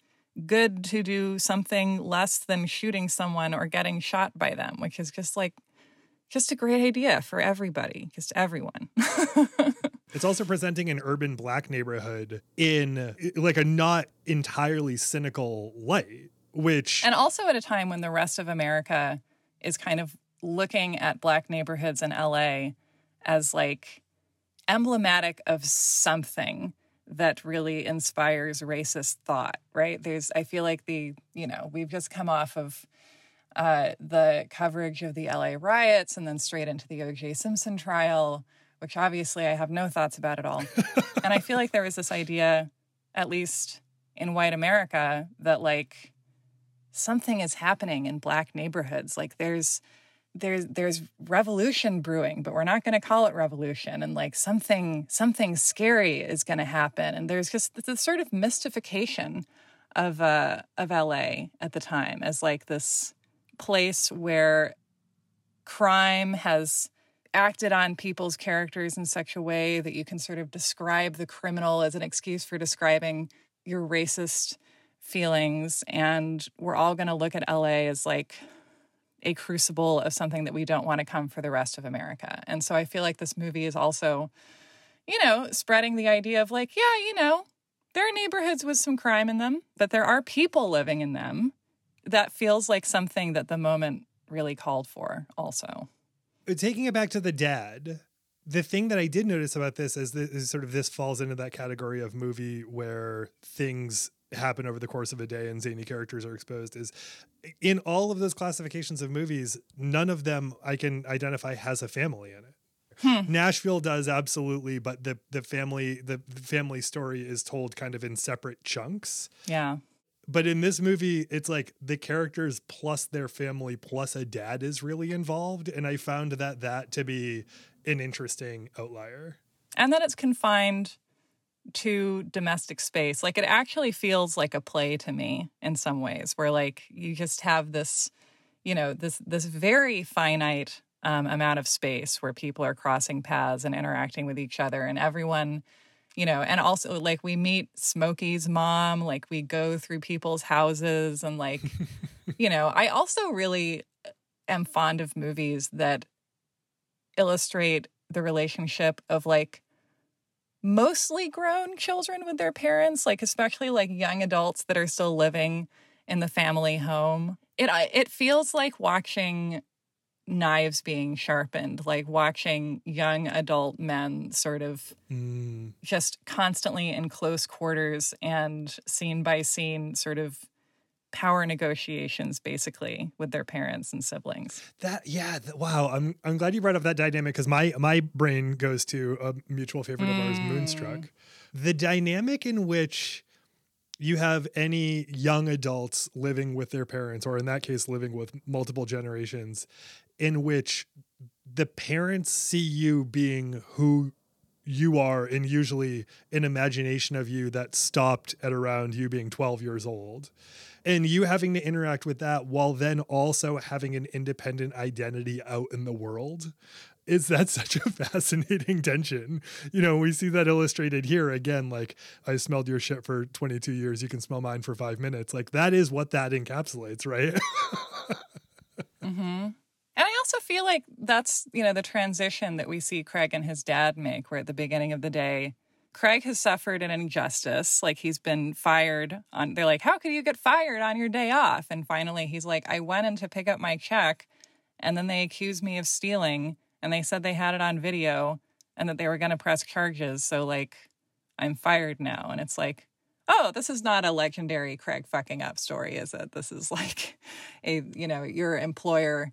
good to do something less than shooting someone or getting shot by them, which is just like just a great idea for everybody, just everyone. It's also presenting an urban black neighborhood in like a not entirely cynical light, which and also at a time when the rest of America is kind of looking at black neighborhoods in LA as like emblematic of something that really inspires racist thought, right? There's I feel like the, you know, we've just come off of uh, the coverage of the LA riots and then straight into the OJ Simpson trial which obviously I have no thoughts about at all. and I feel like there was this idea, at least in white America, that like something is happening in black neighborhoods. Like there's there's there's revolution brewing, but we're not going to call it revolution. And like something something scary is going to happen. And there's just this sort of mystification of uh, of LA at the time as like this place where crime has acted on people's characters in such a way that you can sort of describe the criminal as an excuse for describing your racist feelings. And we're all going to look at LA as like a crucible of something that we don't want to come for the rest of America. And so I feel like this movie is also, you know, spreading the idea of like, yeah, you know, there are neighborhoods with some crime in them, but there are people living in them. That feels like something that the moment really called for, also taking it back to the dad, the thing that I did notice about this is, this, is sort of this falls into that category of movie where things happen over the course of a day and zany characters are exposed is in all of those classifications of movies, none of them I can identify has a family in it. Hmm. Nashville does absolutely, but the the family the, the family story is told kind of in separate chunks. Yeah but in this movie it's like the characters plus their family plus a dad is really involved and i found that that to be an interesting outlier. And that it's confined to domestic space. Like it actually feels like a play to me in some ways where like you just have this you know this this very finite um, amount of space where people are crossing paths and interacting with each other and everyone you know, and also like we meet Smokey's mom, like we go through people's houses and like, you know, I also really uh, am fond of movies that illustrate the relationship of like mostly grown children with their parents, like especially like young adults that are still living in the family home. It it feels like watching knives being sharpened, like watching young adult men sort of mm. just constantly in close quarters and scene by scene sort of power negotiations basically with their parents and siblings. That yeah, wow. I'm I'm glad you brought up that dynamic because my my brain goes to a mutual favorite mm. of ours, Moonstruck. Mm. The dynamic in which you have any young adults living with their parents, or in that case, living with multiple generations, in which the parents see you being who you are and usually an imagination of you that stopped at around you being 12 years old. And you having to interact with that while then also having an independent identity out in the world is that such a fascinating tension you know we see that illustrated here again like i smelled your shit for 22 years you can smell mine for five minutes like that is what that encapsulates right mm-hmm and I also feel like that's, you know, the transition that we see Craig and his dad make, where at the beginning of the day, Craig has suffered an injustice. Like he's been fired on, they're like, how could you get fired on your day off? And finally he's like, I went in to pick up my check and then they accused me of stealing and they said they had it on video and that they were going to press charges. So, like, I'm fired now. And it's like, oh, this is not a legendary Craig fucking up story, is it? This is like a, you know, your employer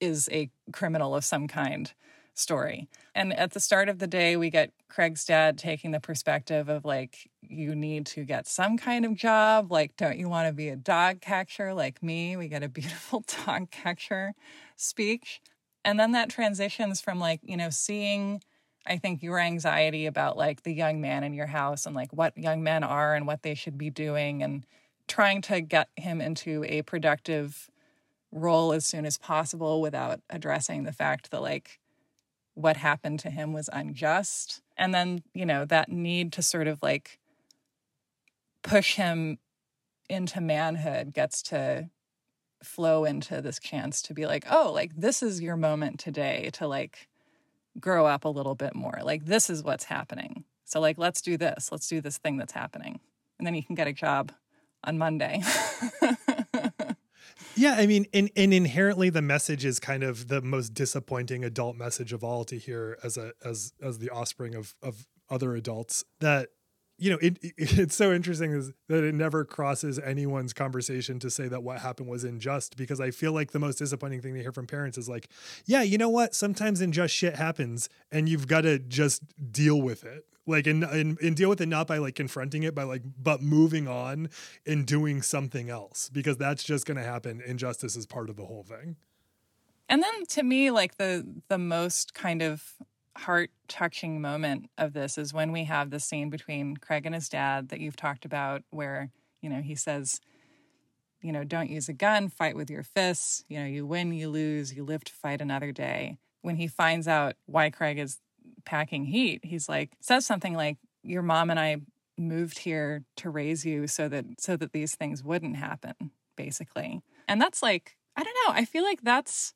is a criminal of some kind story. And at the start of the day, we get Craig's dad taking the perspective of like, you need to get some kind of job. Like, don't you want to be a dog catcher like me? We get a beautiful dog catcher speech. And then that transitions from like, you know, seeing, I think, your anxiety about like the young man in your house and like what young men are and what they should be doing and trying to get him into a productive role as soon as possible without addressing the fact that like what happened to him was unjust. And then, you know, that need to sort of like push him into manhood gets to flow into this chance to be like, oh, like this is your moment today to like grow up a little bit more. Like this is what's happening. So like let's do this. Let's do this thing that's happening. And then you can get a job on Monday. Yeah, I mean, and, and inherently the message is kind of the most disappointing adult message of all to hear as a as as the offspring of of other adults that you know it, it it's so interesting is that it never crosses anyone's conversation to say that what happened was unjust because I feel like the most disappointing thing to hear from parents is like, yeah, you know what? Sometimes unjust shit happens and you've got to just deal with it. Like and, and and deal with it not by like confronting it by like but moving on and doing something else because that's just going to happen. Injustice is part of the whole thing. And then to me like the the most kind of heart touching moment of this is when we have the scene between Craig and his dad that you've talked about where you know he says you know don't use a gun fight with your fists you know you win you lose you live to fight another day when he finds out why Craig is packing heat, he's like says something like, "Your mom and I moved here to raise you so that so that these things wouldn't happen." Basically, and that's like I don't know. I feel like that's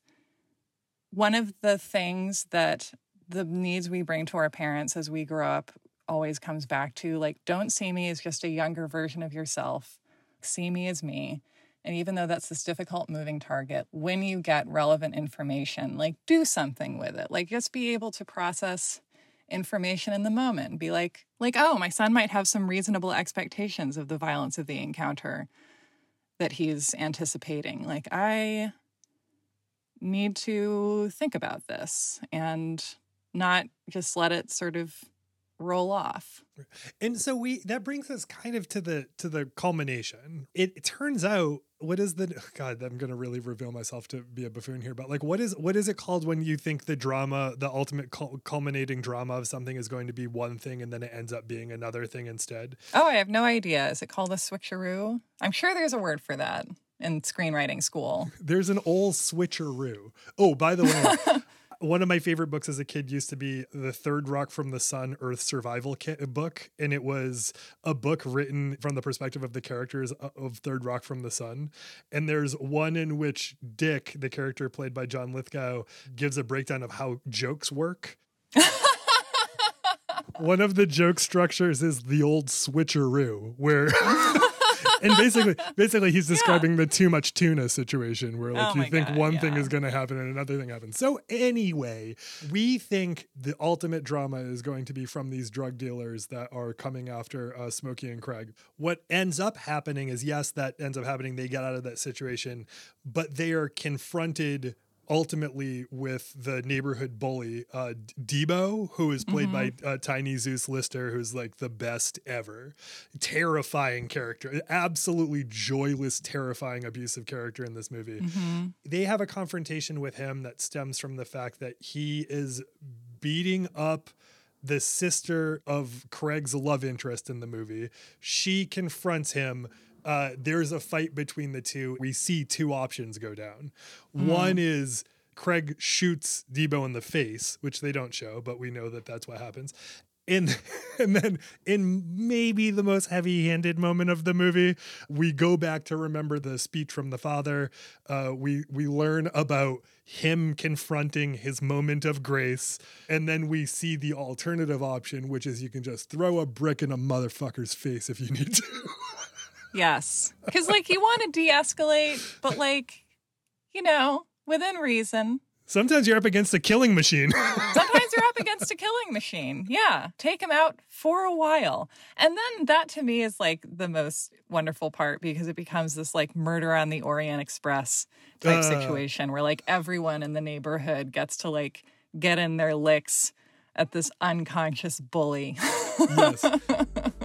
one of the things that the needs we bring to our parents as we grow up always comes back to like don't see me as just a younger version of yourself see me as me and even though that's this difficult moving target, when you get relevant information, like do something with it. Like just be able to process information in the moment. Be like, like, oh, my son might have some reasonable expectations of the violence of the encounter that he's anticipating. Like, I need to think about this and not just let it sort of roll off. And so we that brings us kind of to the to the culmination. It, it turns out what is the god i'm gonna really reveal myself to be a buffoon here but like what is what is it called when you think the drama the ultimate culminating drama of something is going to be one thing and then it ends up being another thing instead? Oh i have no idea. Is it called a switcheroo? I'm sure there's a word for that in screenwriting school. There's an old switcheroo. Oh by the way one of my favorite books as a kid used to be the Third Rock from the Sun Earth Survival Kit book, and it was a book written from the perspective of the characters uh, of Third Rock from the Sun. And there's one in which Dick, the character played by John Lithgow, gives a breakdown of how jokes work. one of the joke structures is the old switcheroo, where and basically, basically, he's describing yeah. the too much tuna situation, where like oh you think God, one yeah. thing is going to happen and another thing happens. So anyway, we think the ultimate drama is going to be from these drug dealers that are coming after uh, Smokey and Craig. What ends up happening is yes, that ends up happening. They get out of that situation, but they are confronted ultimately with the neighborhood bully uh, Debo, who is played mm-hmm. by uh, Tiny Zeus Lister, who's like the best ever, terrifying character, absolutely joyless, terrifying, abusive character in this movie. Mm-hmm. They have a confrontation with him that stems from the fact that he is beating up the sister of Craig's love interest in the movie. She confronts him uh, there's a fight between the two. We see two options go down. Mm. One is Craig shoots Debo in the face, which they don't show, but we know that that's what happens. And, and then in maybe the most heavy-handed moment of the movie, we go back to remember the speech from the father. Uh, we we learn about him confronting his moment of grace, and then we see the alternative option, which is you can just throw a brick in a motherfucker's face if you need to. Yes. Because, like, you want to de escalate, but, like, you know, within reason. Sometimes you're up against a killing machine. Sometimes you're up against a killing machine. Yeah. Take him out for a while. And then that to me is like the most wonderful part because it becomes this like murder on the Orient Express type uh, situation where like everyone in the neighborhood gets to like get in their licks at this unconscious bully. yes.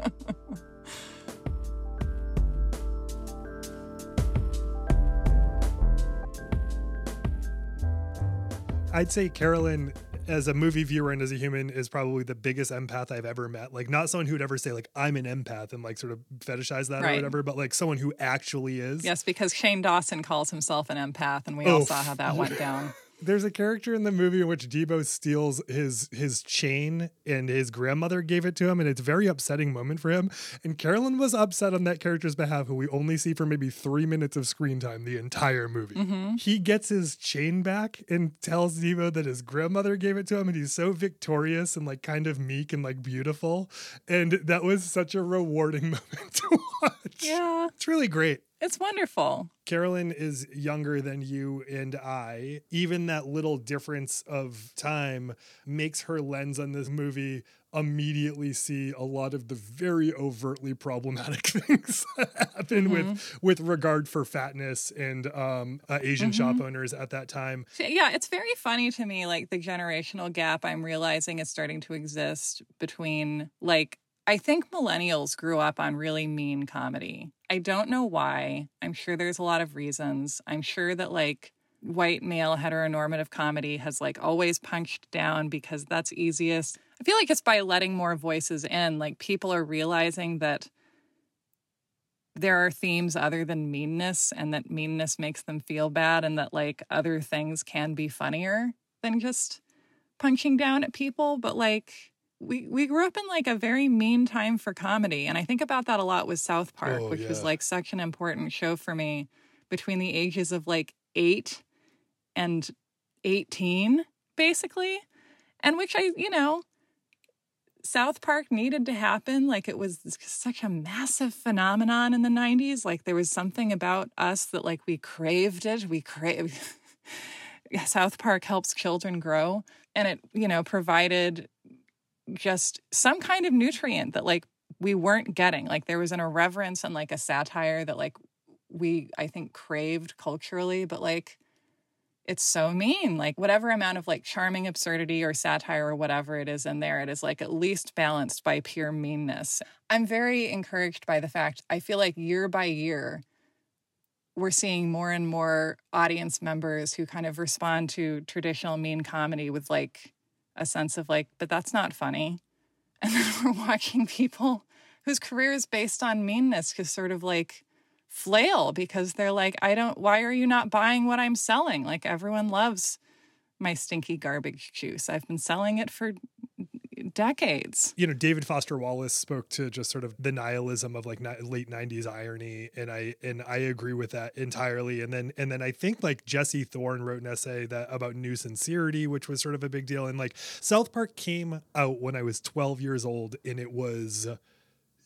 I'd say Carolyn as a movie viewer and as a human is probably the biggest empath I've ever met. Like not someone who would ever say like I'm an empath and like sort of fetishize that right. or whatever, but like someone who actually is. Yes, because Shane Dawson calls himself an empath and we all saw how that went down. there's a character in the movie in which Debo steals his his chain and his grandmother gave it to him and it's a very upsetting moment for him. And Carolyn was upset on that character's behalf, who we only see for maybe three minutes of screen time the entire movie. Mm-hmm. He gets his chain back and tells Debo that his grandmother gave it to him and he's so victorious and like kind of meek and like beautiful. And that was such a rewarding moment to watch. Yeah. It's really great. It's wonderful. Carolyn is younger than you and I. Even that little difference of time makes her lens on this movie immediately see a lot of the very overtly problematic things that happen with with regard for fatness and um, uh, Asian shop owners at that time. Yeah, it's very funny to me, like the generational gap I'm realizing is starting to exist between, like, I think millennials grew up on really mean comedy. I don't know why. I'm sure there's a lot of reasons. I'm sure that, like, white male heteronormative comedy has, like, always punched down because that's easiest. I feel like it's by letting more voices in, like, people are realizing that there are themes other than meanness and that meanness makes them feel bad and that like other things can be funnier than just punching down at people but like we we grew up in like a very mean time for comedy and i think about that a lot with south park Oh, which was like such an important show for me between the ages of like 8 and 18 basically and which i you know South Park needed to happen. Like it was such a massive phenomenon in the 90s. Like there was something about us that like we craved it. We crave South Park helps children grow and it, you know, provided just some kind of nutrient that like we weren't getting. Like there was an irreverence and like a satire that like we I think craved culturally, but like it's so mean. Like whatever amount of like charming absurdity or satire or whatever it is in there, it is like at least balanced by pure meanness. I'm very encouraged by the fact I feel like year by year we're seeing more and more audience members who kind of respond to traditional mean comedy with like a sense of like, but that's not funny. And then we're watching people whose career is based on meanness just sort of like flail because they're like, I don't, why are you not buying what I'm selling? Like, everyone loves my stinky garbage juice. I've been selling it for decades. you know david foster wallace spoke to just sort of the nihilism of like ni- late 90s irony and i and i agree with that entirely. And then and then i think like jesse thorn wrote an essay that about new sincerity which was sort of a big deal. And like south park came out when i was 12 years old and it was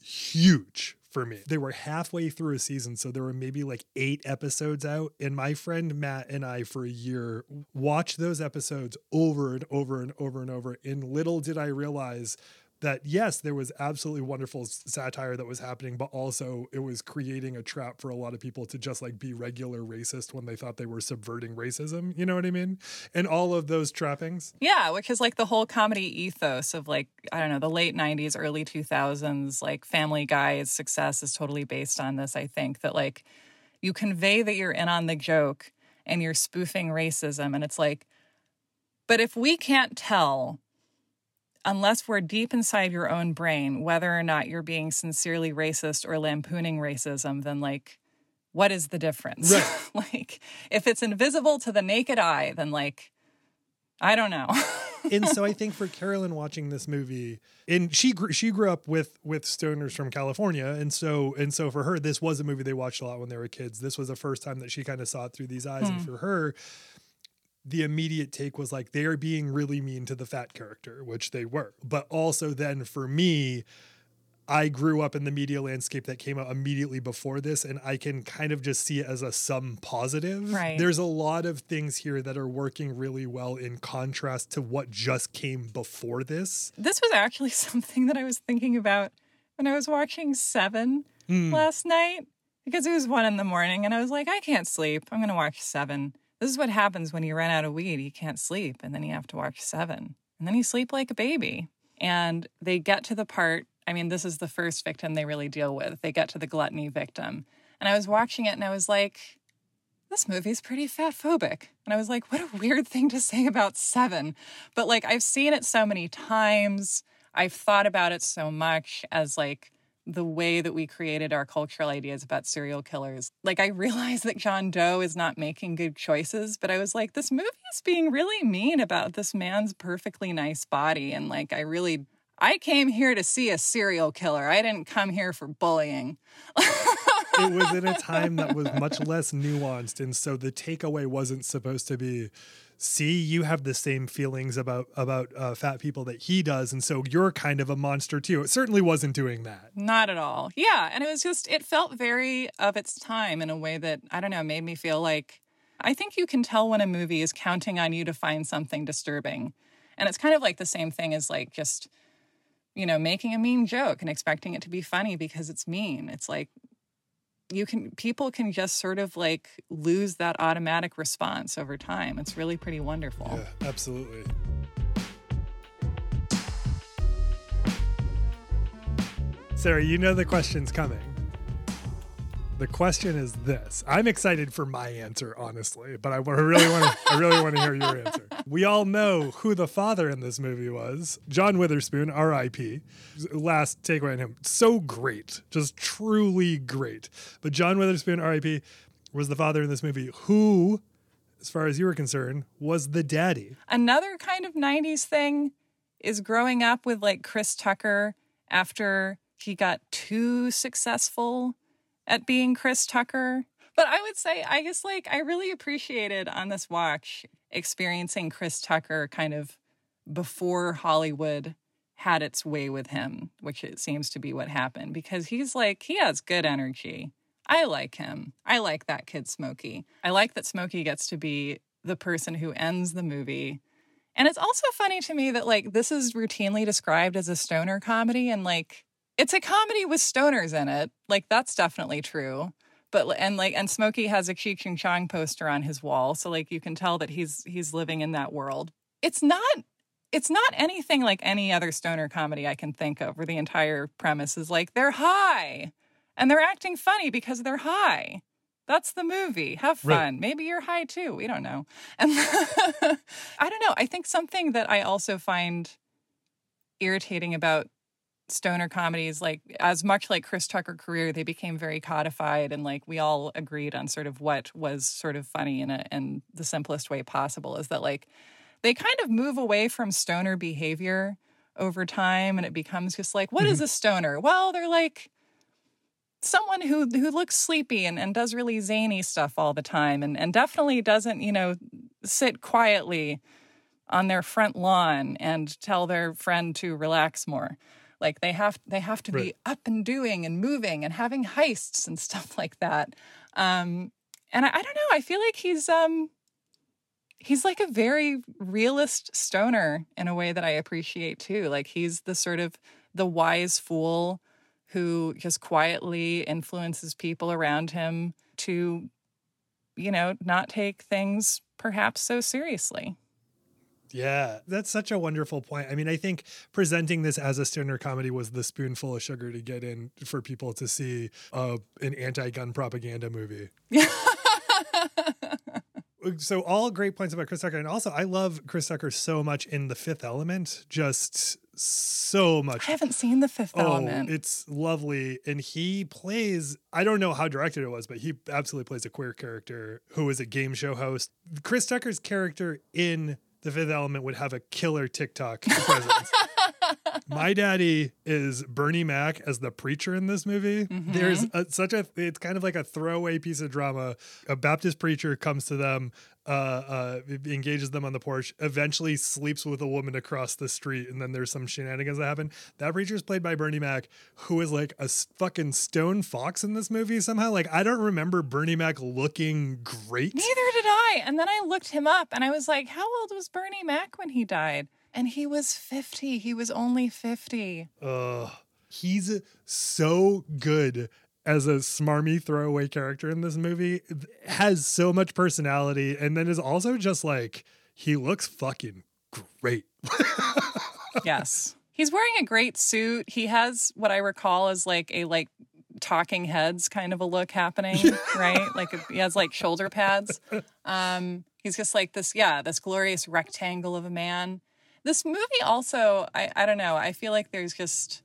huge for me. They were halfway through a season, so there were maybe like eight episodes out. And my friend Matt and I, for a year, watched those episodes over and over and over and over. And little did I realize that yes, there was absolutely wonderful satire that was happening, but also it was creating a trap for a lot of people to just like be regular racist when they thought they were subverting racism. You know what I mean? And all of those trappings. Yeah, which is like the whole comedy ethos of like, I don't know, the late 90s, early 2000s, like Family Guy's success is totally based on this. I think that like you convey that you're in on the joke and you're spoofing racism. And it's like, but if we can't tell, unless we're deep inside your own brain, whether or not you're being sincerely racist or lampooning racism, then like, what is the difference? like, if it's invisible to the naked eye, then like, I don't know. and so I think for Carolyn watching this movie, and she grew, she grew up with with stoners from California, and so and so for her, this was a movie they watched a lot when they were kids. This was the first time that she kind of saw it through these eyes, and hmm. for her, the immediate take was like they are being really mean to the fat character, which they were. But also then for me, I grew up in the media landscape that came out immediately before this, and I can kind of just see it as a some positive. Right. There's a lot of things here that are working really well in contrast to what just came before this. this was actually something that I was thinking about when I was watching Seven hmm. last night because it was one in the morning and I was like, I can't sleep. I'm going to watch Seven. This is what happens when you run out of weed. You can't sleep and then you have to watch Seven. And then you sleep like a baby. And they get to the part, I mean, this is the first victim they really deal with. They get to the gluttony victim. And I was watching it and I was like, this movie's pretty fat phobic. And I was like, what a weird thing to say about Seven. But like, I've seen it so many times. I've thought about it so much as like the way that we created our cultural ideas about serial killers. Like, I realized that John Doe is not making good choices, but I was like, this movie is being really mean about this man's perfectly nice body. And like, I really, I came here to see a serial killer. I didn't come here for bullying. it was in a time that was much less nuanced. And so the takeaway wasn't supposed to be, see you have the same feelings about about uh, fat people that he does and so you're kind of a monster too. It certainly wasn't doing that. Not at all. Yeah and it was just it felt very of its time in a way that i don't know made me feel like i think you can tell when a movie is counting on you to find something disturbing. And it's kind of like the same thing as like just you know making a mean joke and expecting it to be funny because it's mean. It's like you can people can just sort of like lose that automatic response over time. It's really pretty wonderful. Yeah, absolutely. Sarah, you know the question's coming. The question is this. I'm excited for my answer, honestly, but I really want to I really want to hear your answer. We all know who the father in this movie was. John Witherspoon, R.I.P. Last takeaway on him. So great. Just truly great. But John Witherspoon, R.I.P., was the father in this movie who, as far as you were concerned, was the daddy. Another kind of 90s thing is growing up with like Chris Tucker after he got too successful at being Chris Tucker. But I would say, I guess, like, I really appreciated on this watch experiencing Chris Tucker kind of before Hollywood had its way with him, which it seems to be what happened because he's like, he has good energy. I like him. I like that kid, Smokey. I like that Smokey gets to be the person who ends the movie. And it's also funny to me that, like, this is routinely described as a stoner comedy, and like, it's a comedy with stoners in it. Like that's definitely true. But and like and Smokey has a Cheech and Chong poster on his wall, so like you can tell that he's he's living in that world. It's not it's not anything like any other stoner comedy I can think of where the entire premise is like they're high and they're acting funny because they're high. That's the movie. Have fun. Right. Maybe you're high too. We don't know. And I don't know. I think something that I also find irritating about stoner comedies like as much like chris tucker career they became very codified and like we all agreed on sort of what was sort of funny in a in the simplest way possible is that like they kind of move away from stoner behavior over time and it becomes just like what mm-hmm. is a stoner well they're like someone who who looks sleepy and, and does really zany stuff all the time and, and definitely doesn't you know sit quietly on their front lawn and tell their friend to relax more like they have they have to right. be up and doing and moving and having heists and stuff like that. Um, and I, I don't know. I feel like he's um he's like a very realist stoner in a way that I appreciate too. Like he's the sort of the wise fool who just quietly influences people around him to, you know, not take things perhaps so seriously. Yeah, that's such a wonderful point. I mean, I think presenting this as a stoner comedy was the spoonful of sugar to get in for people to see uh, an anti-gun propaganda movie. so all great points about Chris Tucker, and also I love Chris Tucker so much in The Fifth Element. Just so much. I haven't seen The Fifth oh, Element. It's lovely, and he plays. I don't know how directed it was, but he absolutely plays a queer character who is a game show host. Chris Tucker's character in the fifth element would have a killer TikTok presence. My daddy is Bernie Mac as the preacher in this movie. Mm-hmm. There's a, such a, it's kind of like a throwaway piece of drama. A Baptist preacher comes to them, uh, uh, engages them on the porch, eventually sleeps with a woman across the street, and then there's some shenanigans that happen. That preacher is played by Bernie Mac, who is like a fucking stone fox in this movie somehow. Like, I don't remember Bernie Mac looking great. Neither did I. And then I looked him up and I was like, how old was Bernie Mac when he died? And he was 50. He was only 50. Uh, he's so good as a smarmy throwaway character in this movie. Has so much personality and then is also just like he looks fucking great. yes. He's wearing a great suit. He has what I recall as like a like talking heads kind of a look happening, right? Like he has like shoulder pads. Um he's just like this yeah, this glorious rectangle of a man. This movie also, I, I don't know, I feel like there's just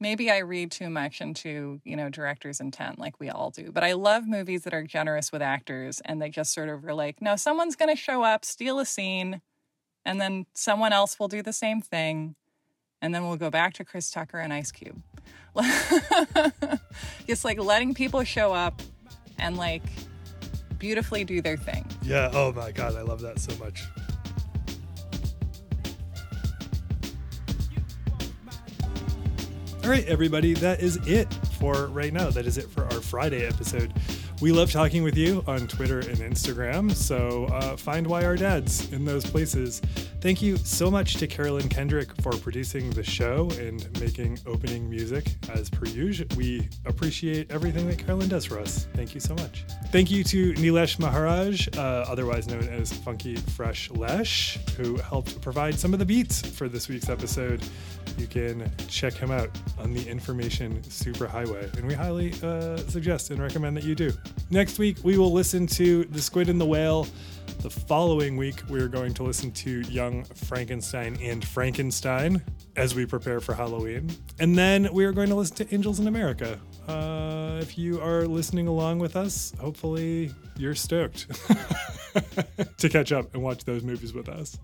maybe I read too much into, you know, director's intent like we all do. But I love movies that are generous with actors and they just sort of are like, no, someone's going to show up, steal a scene, and then someone else will do the same thing. And then we'll go back to Chris Tucker and Ice Cube. just like letting people show up and like beautifully do their thing. Yeah. Oh my God. I love that so much. All right, everybody, that is it for right now. That is it for our Friday episode. We love talking with you on Twitter and Instagram, so uh, find Why Are Dads in those places. Thank you so much to Carolyn Kendrick for producing the show and making opening music as per usual. We appreciate everything that Carolyn does for us. Thank you so much. Thank you to Nilesh Maharaj, uh, otherwise known as Funky Fresh Lesh, who helped provide some of the beats for this week's episode you can check him out on the Information Superhighway. And we highly uh, suggest and recommend that you do. Next week, we will listen to The Squid and the Whale. The following week, we are going to listen to Young Frankenstein and Frankenstein as we prepare for Halloween. And then we are going to listen to Angels in America. Uh, if you are listening along with us, hopefully you're stoked to catch up and watch those movies with us.